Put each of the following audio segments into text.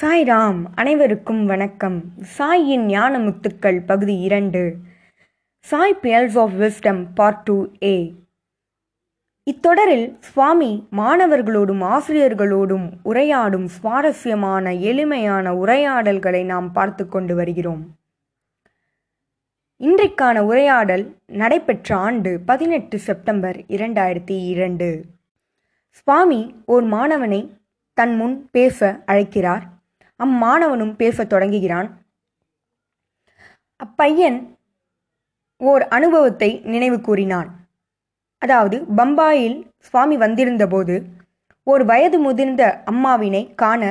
சாய்ராம் அனைவருக்கும் வணக்கம். சாயின் ஞான முத்துக்கள் பகுதி இரண்டு. Sai pearls of wisdom part two A இத்தொடரில் சுவாமி மாணவர்களோடும் ஆசிரியர்களோடும் உரையாடும் சுவாரஸ்யமான எளிமையான உரையாடல்களை நாம் பார்த்து கொண்டு வருகிறோம். இன்றைக்கான உரையாடல் நடைபெற்ற ஆண்டு பதினெட்டு செப்டம்பர் இரண்டாயிரத்தி இரண்டு. சுவாமி ஓர் மாணவனை தன் முன் பேச அழைக்கிறார். அம்மாணவனும் பேசத் தொடங்குகிறான். அப்பையன் ஓர் அனுபவத்தை நினைவு கூறினான். அதாவது பம்பாயில் சுவாமி வந்திருந்தபோது ஒரு வயது முதிர்ந்த அம்மாவினை காண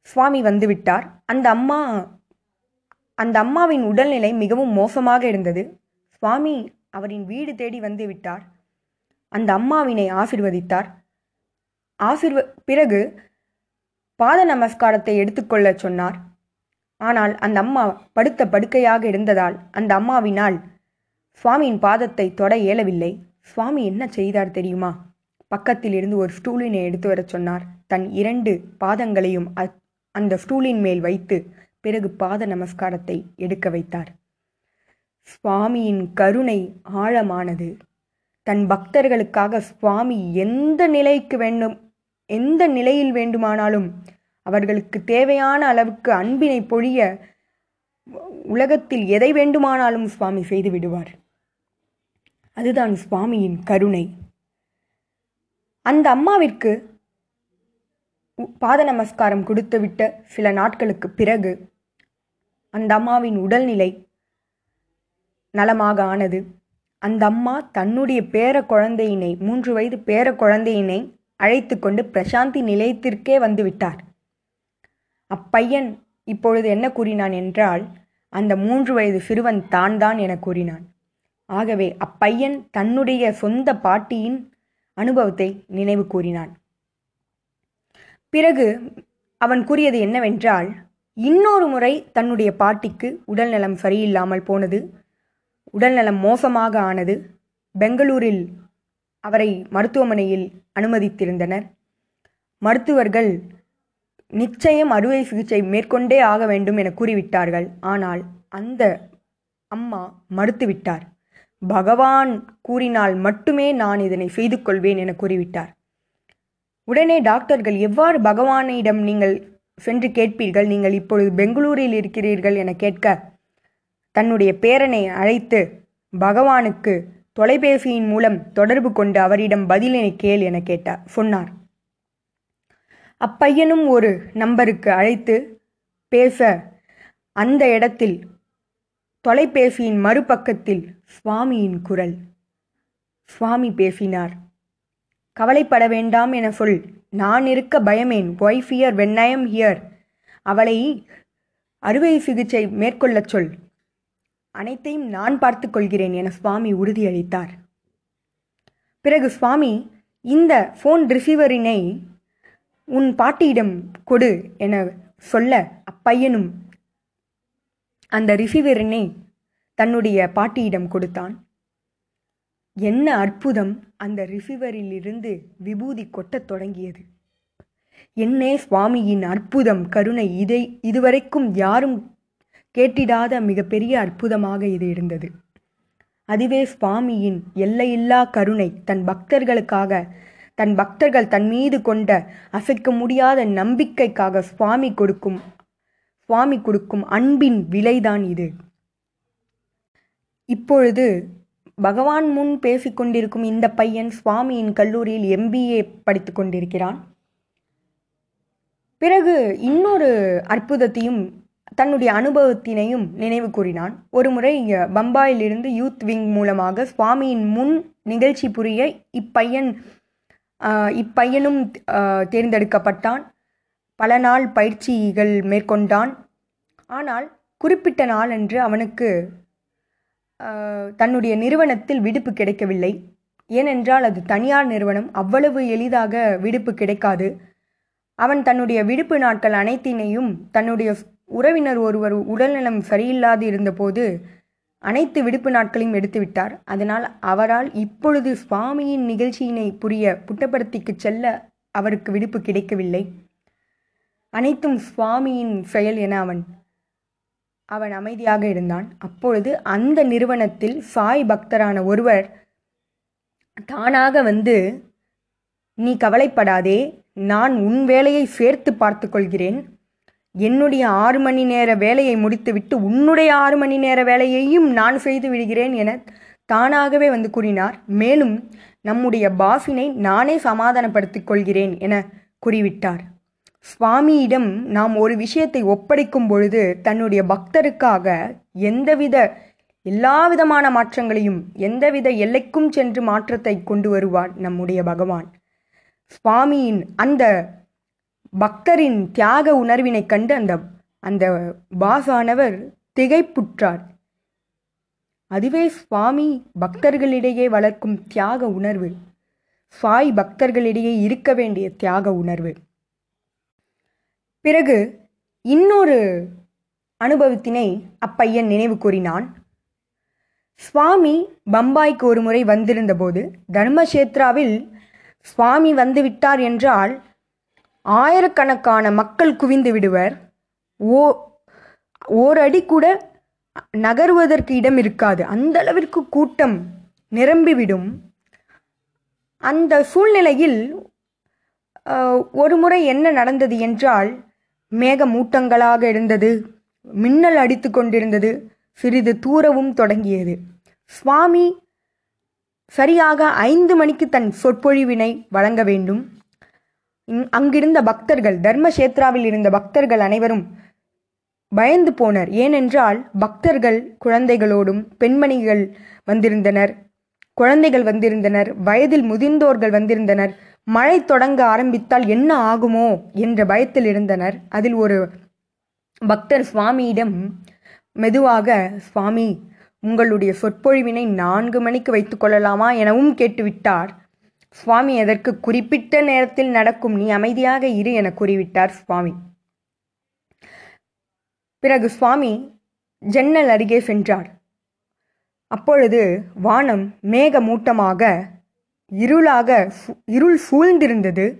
சுவாமி வந்துவிட்டார். அந்த அம்மா அந்த அம்மாவின் உடல்நிலை மிகவும் மோசமாக இருந்தது. சுவாமி அவரின் வீடு தேடி வந்து விட்டார். அந்த அம்மாவினை ஆசிர்வதித்தார். ஆசிர்வ பிறகு பாத நமஸ்காரத்தை எடுத்துக்கொள்ளச் சொன்னார். ஆனால் அந்த அம்மா படுத்த படுக்கையாக இருந்ததால் அந்த அம்மாவினால் சுவாமியின் பாதத்தை தொட இயலவில்லை. சுவாமி என்ன செய்தார் தெரியுமா? பக்கத்தில் இருந்து ஒரு ஸ்டூலினை எடுத்து வரச் சொன்னார். தன் இரண்டு பாதங்களையும் அந்த ஸ்டூலின் மேல் வைத்து பிறகு பாத நமஸ்காரத்தை எடுக்க வைத்தார். சுவாமியின் கருணை ஆழமானது. தன் பக்தர்களுக்காக சுவாமி எந்த நிலைக்கு வேண்டும் எந்த நிலையில் வேண்டுமானாலும் அவர்களுக்கு தேவையான அளவுக்கு அன்பினை பொழிய உலகத்தில் எதை வேண்டுமானாலும் சுவாமி செய்து விடுவார். அதுதான் சுவாமியின் கருணை. அந்த அம்மாவிற்கு பாத நமஸ்காரம் கொடுத்துவிட்ட சில நாட்களுக்கு பிறகு அந்த அம்மாவின் உடல்நிலை நலமாக ஆனது. அந்த அம்மா தன்னுடைய பேர குழந்தையினை மூன்று வயது பேர குழந்தையினை அழைத்து கொண்டு பிரசாந்தி நிலையத்திற்கே வந்து விட்டார். அப்பையன் இப்பொழுது என்ன கூறினான் என்றால் அந்த மூன்று வயது சிறுவன் தான் தான் என கூறினான். ஆகவே அப்பையன் தன்னுடைய சொந்த பாட்டியின் அனுபவத்தை நினைவு கூறினான். பிறகு அவன் கூறியது என்னவென்றால் இன்னொரு முறை தன்னுடைய பாட்டிக்கு உடல்நலம் சரியில்லாமல் போனது உடல்நலம் மோசமாக ஆனது பெங்களூரில் அவரை மருத்துவமனையில் அனுமதித்திருந்தனர். மருத்துவர்கள் நிச்சயம் அறுவை சிகிச்சை மேற்கொண்டே ஆக வேண்டும் என கூறிவிட்டார்கள். ஆனால் அந்த அம்மா மறுத்துவிட்டார். பகவான் கூறினால் மட்டுமே நான் இதனை செய்து கொள்வேன் என கூறிவிட்டார். உடனே டாக்டர்கள் எவ்வாறு பகவானிடம் நீங்கள் சென்று கேட்பீர்கள்? நீங்கள் இப்பொழுது பெங்களூரில் இருக்கிறீர்கள் என கேட்க தன்னுடைய பேரனை அழைத்து பகவானுக்கு தொலைபேசியின் மூலம் தொடர்பு கொண்டு அவரிடம் பதிலினை கேள் என கேட்டார் சொன்னார். அப்பையனும் ஒரு நம்பருக்கு அழைத்து பேச அந்த இடத்தில் தொலைபேசியின் மறுபக்கத்தில் சுவாமியின் குரல். சுவாமி பேசினார். கவலைப்பட வேண்டாம் என சொல். நான் இருக்க பயமேன். Why fear when I am here அவளை அறுவை சிகிச்சை மேற்கொள்ளச் சொல். அனைத்தையும் நான் பார்த்து கொள்கிறேன் என சுவாமி உறுதியளித்தார். பிறகு சுவாமி இந்த ஃபோன் ரிசீவரினை உன் பாட்டியிடம் கொடு என சொல்ல அப்பையனும் அந்த ரிசீவரினை தன்னுடைய பாட்டியிடம் கொடுத்தான். என்ன அற்புதம்! அந்த ரிசீவரிலிருந்து விபூதி கொட்டத் தொடங்கியது. என்னே சுவாமியின் அற்புதம் கருணை இதை இதுவரைக்கும் யாரும் கேட்டிடாத மிகப்பெரிய அற்புதமாக இது இருந்தது. அதுவே சுவாமியின் எல்லையில்லா கருணை தன் பக்தர்களுக்காக தன் பக்தர்கள் தன் மீது கொண்ட அசைக்க முடியாத நம்பிக்கைக்காக சுவாமி கொடுக்கும் சுவாமி கொடுக்கும் அன்பின் விலைதான் இது. இப்பொழுது பகவான் முன் பேசிக்கொண்டிருக்கும் இந்த பையன் சுவாமியின் கல்லூரியில் எம்பிஏ படித்து கொண்டிருக்கிறான். பிறகு இன்னொரு அற்புதத்தையும் தன்னுடைய அனுபவத்தினையும் நினைவு கூறினான். ஒருமுறை பம்பாயிலிருந்து யூத் விங் மூலமாக சுவாமியின் முன் நிகழ்ச்சி புரிய இப்பையன் இப்பையனும் தேர்ந்தெடுக்கப்பட்டான். பல நாள் பயிற்சிகள் மேற்கொண்டான். ஆனால் குறிப்பிட்ட நாளன்று அவனுக்கு தன்னுடைய நிறுவனத்தில் விடுப்பு கிடைக்கவில்லை. ஏனென்றால் அது தனியார் நிறுவனம் அவ்வளவு எளிதாக விடுப்பு கிடைக்காது. அவன் தன்னுடைய விடுப்பு நாட்கள் அனைத்தினையும் தன்னுடைய உறவினர் ஒருவர் உடல்நலம் சரியில்லாது இருந்தபோது அனைத்து விடுப்பு நாட்களையும் எடுத்துவிட்டார். அதனால் அவரால் இப்பொழுது சுவாமியின் நிகழ்ச்சியினை புரிய புட்டப்படுத்திக்கு செல்ல அவருக்கு விடுப்பு கிடைக்கவில்லை. அனைத்தும் சுவாமியின் செயல் என அவன் அவன் அமைதியாக இருந்தான். அப்பொழுது அந்த நிறுவனத்தில் சாய் பக்தரான ஒருவர் தானாக வந்து நீ கவலைப்படாதே நான் உன் வேலையை சேர்த்து பார்த்து கொள்கிறேன். என்னுடைய ஆறு மணி நேர வேலையை முடித்துவிட்டு உன்னுடைய ஆறு மணி நேர வேலையையும் நான் செய்து விடுகிறேன் என தானாகவே வந்து கூறினார். மேலும் நம்முடைய பாஃபினை நானே சமாதானப்படுத்திக் கொள்கிறேன் என கூறிவிட்டார். சுவாமியிடம் நாம் ஒரு விஷயத்தை ஒப்படைக்கும் பொழுது தன்னுடைய பக்தருக்காக எந்தவித எல்லா விதமான மாற்றங்களையும் எந்தவித எல்லைக்கும் சென்று மாற்றத்தை கொண்டு வருவார் நம்முடைய பகவான். சுவாமியின் அந்த பக்தரின் தியாக உணர்வினை கண்டு அந்த அந்த பாசானவர் திகைப்புற்றார். அதுவே சுவாமி பக்தர்களிடையே வளர்க்கும் தியாக உணர்வு. சாய் பக்தர்களிடையே இருக்க வேண்டிய தியாக உணர்வு. பிறகு இன்னொரு அனுபவத்தினை அப்பையன் நினைவு கூறினான். சுவாமி பம்பாய்க்கு ஒரு முறை வந்திருந்தபோது தர்மக்ஷேத்ராவில் சுவாமி வந்துவிட்டார் என்றால் ஆயிரக்கணக்கான மக்கள் குவிந்து விடுவர். ஓ ஓரடி கூட நகருவதற்கு இடம் இருக்காது. அந்த அளவிற்கு கூட்டம் நிரம்பிவிடும் அந்த சூழ்நிலையில் ஒரு முறை என்ன நடந்தது என்றால் மேகமூட்டங்களாக இருந்தது மின்னல் அடித்து கொண்டிருந்தது சிறிது தூரவும் தொடங்கியது. சுவாமி சரியாக ஐந்து மணிக்கு தன் சொற்பொழிவினை வழங்க வேண்டும். அங்கிருந்த பக்தர்கள் தர்மசேத்ராவில் இருந்த பக்தர்கள் அனைவரும் பயந்து போனர். ஏனென்றால் பக்தர்கள் குழந்தைகளோடும் பெண்மணிகள் வந்திருந்தனர். குழந்தைகள் வந்திருந்தனர். வயதில் முதிர்ந்தோர்கள் வந்திருந்தனர். மழை தொடங்க ஆரம்பித்தால் என்ன ஆகுமோ என்ற பயத்தில் இருந்தனர். அதில் ஒரு பக்தர் சுவாமியிடம் மெதுவாக சுவாமி உங்களுடைய சொற்பொழிவினை நான்கு மணிக்கு வைத்துக் கொள்ளலாமா? எனவும் கேட்டுவிட்டார். சுவாமி அதற்கு குறிப்பிட்ட நேரத்தில் நடக்கும் நீ அமைதியாக இரு என கூறிவிட்டார் சுவாமி. பிறகு சுவாமி ஜன்னல் அருகே சென்றார். அப்பொழுது வானம் மேகமூட்டமாக இருளாக இருள் சூழ்ந்திருந்தது.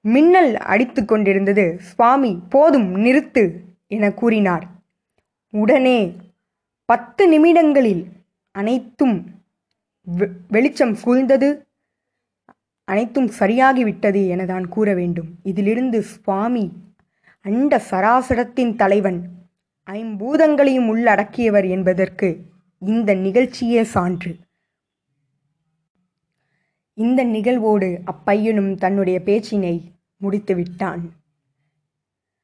மின்னல் அடித்து கொண்டிருந்தது. சுவாமி போதும் நிறுத்து என கூறினார். உடனே பத்து நிமிடங்களில் அனைத்தும் வெளிச்சம் சூழ்ந்தது. அனைத்தும் சரியாகிவிட்டது என தான் கூற வேண்டும். இதிலிருந்து சுவாமி அண்ட சராசரத்தின் தலைவன் ஐம்பூதங்களையும் உள்ளடக்கியவர் என்பதற்கு இந்த நிகழ்ச்சியே சான்று. இந்த நிகழ்வோடு அப்பையனும் தன்னுடைய பேச்சினை முடித்துவிட்டான்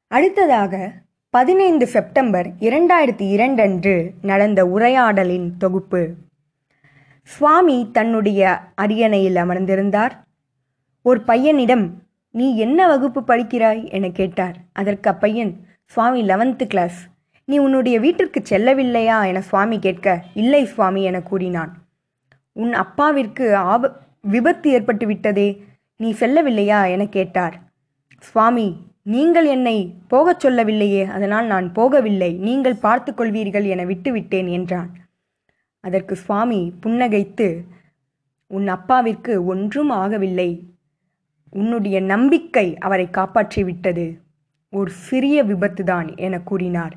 அடுத்ததாக பதினைந்து செப்டம்பர் இரண்டாயிரத்தி இரண்டு அன்று நடந்த உரையாடலின் தொகுப்பு. சுவாமி தன்னுடைய அரியணையில் அமர்ந்திருந்தார். ஒரு பையனிடம் நீ என்ன வகுப்பு படிக்கிறாய்? என கேட்டார். அதற்கு அப்பையன் சுவாமி லெவன்த்து கிளாஸ் நீ உன்னுடைய வீட்டிற்கு செல்லவில்லையா? என சுவாமி கேட்க இல்லை சுவாமி என கூறினான். உன் அப்பாவிற்கு ஆப விபத்து ஏற்பட்டு விட்டதே நீ செல்லவில்லையா? என கேட்டார். சுவாமி நீங்கள் என்னை போகச் சொல்லவில்லையே அதனால் நான் போகவில்லை. நீங்கள் பார்த்து கொள்வீர்கள் என விட்டுவிட்டேன் என்றான். அதற்கு சுவாமி புன்னகைத்து உன் அப்பாவிற்கு ஒன்றும் ஆகவில்லை. உன்னுடைய நம்பிக்கை அவரை காப்பாற்றிவிட்டது. ஒரு சிறிய விபத்து தான் என கூறினார்.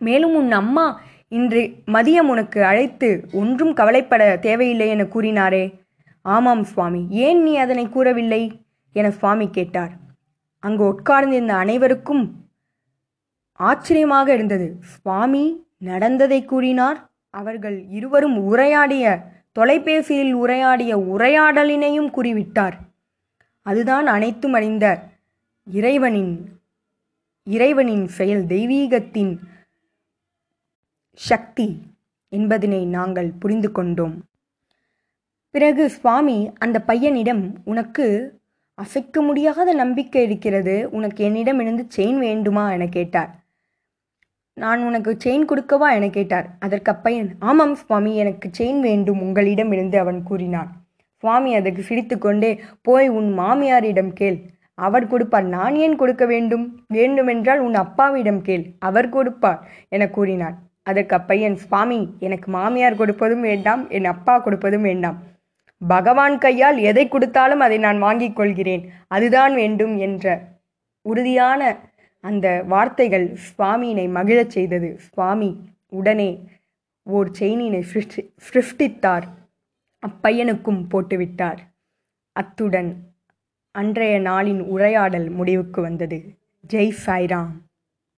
மேலும் உன் அம்மா இன்று மதியம் உனக்கு அழைத்து ஒன்றும் கவலைப்பட தேவையில்லை என கூறினாரே. ஆமாம் சுவாமி ஏன் நீ அதனை கூறவில்லை? என சுவாமி கேட்டார். அங்கு உட்கார்ந்திருந்த அனைவருக்கும் ஆச்சரியமாக இருந்தது. சுவாமி நடந்ததை கூறினார். அவர்கள் இருவரும் உரையாடிய தொலைபேசியில் உரையாடிய உரையாடலினையும் கூறிவிட்டார். அதுதான் அனைத்தும் அறிந்த இறைவனின் இறைவனின் செயல் தெய்வீகத்தின் சக்தி என்பதனை நாங்கள் புரிந்து கொண்டோம். பிறகு சுவாமி அந்த பையனிடம் உனக்கு அசைக்க முடியாத நம்பிக்கை இருக்கிறது. உனக்கு என்னிடம் இருந்து செயின் வேண்டுமா? என கேட்டார். நான் உனக்கு செயின் கொடுக்கவா? என கேட்டார். அதற்கு அப்பையன் ஆமாம் சுவாமி எனக்கு செயின் வேண்டும். உங்களிடமிருந்து அவன் கூறினான். சுவாமி அதற்கு சிரித்துக்கொண்டே போய் உன் மாமியாரிடம் கேள். அவர் கொடுப்பார். நான் ஏன் கொடுக்க வேண்டும்? வேண்டுமென்றால் உன் அப்பாவிடம் கேள். அவர் கொடுப்பார் என கூறினான் அதற்கு அப்பையன் சுவாமி எனக்கு மாமியார் கொடுப்பதும் வேண்டாம் என் அப்பா கொடுப்பதும் வேண்டாம். பகவான் கையால் எதை கொடுத்தாலும் அதை நான் வாங்கிக் கொள்கிறேன். அதுதான் வேண்டும் என்ற உறுதியான அந்த வார்த்தைகள் சுவாமியினை மகிழச் செய்தது. சுவாமி உடனே ஓர் செயினினை சிருஷ்டி சிருஷ்டித்தார். அப்பையனுக்கும் போட்டுவிட்டார். அத்துடன் அன்றைய நாளின் உரையாடல் முடிவுக்கு வந்தது. ஜெய் சாய்ராம்.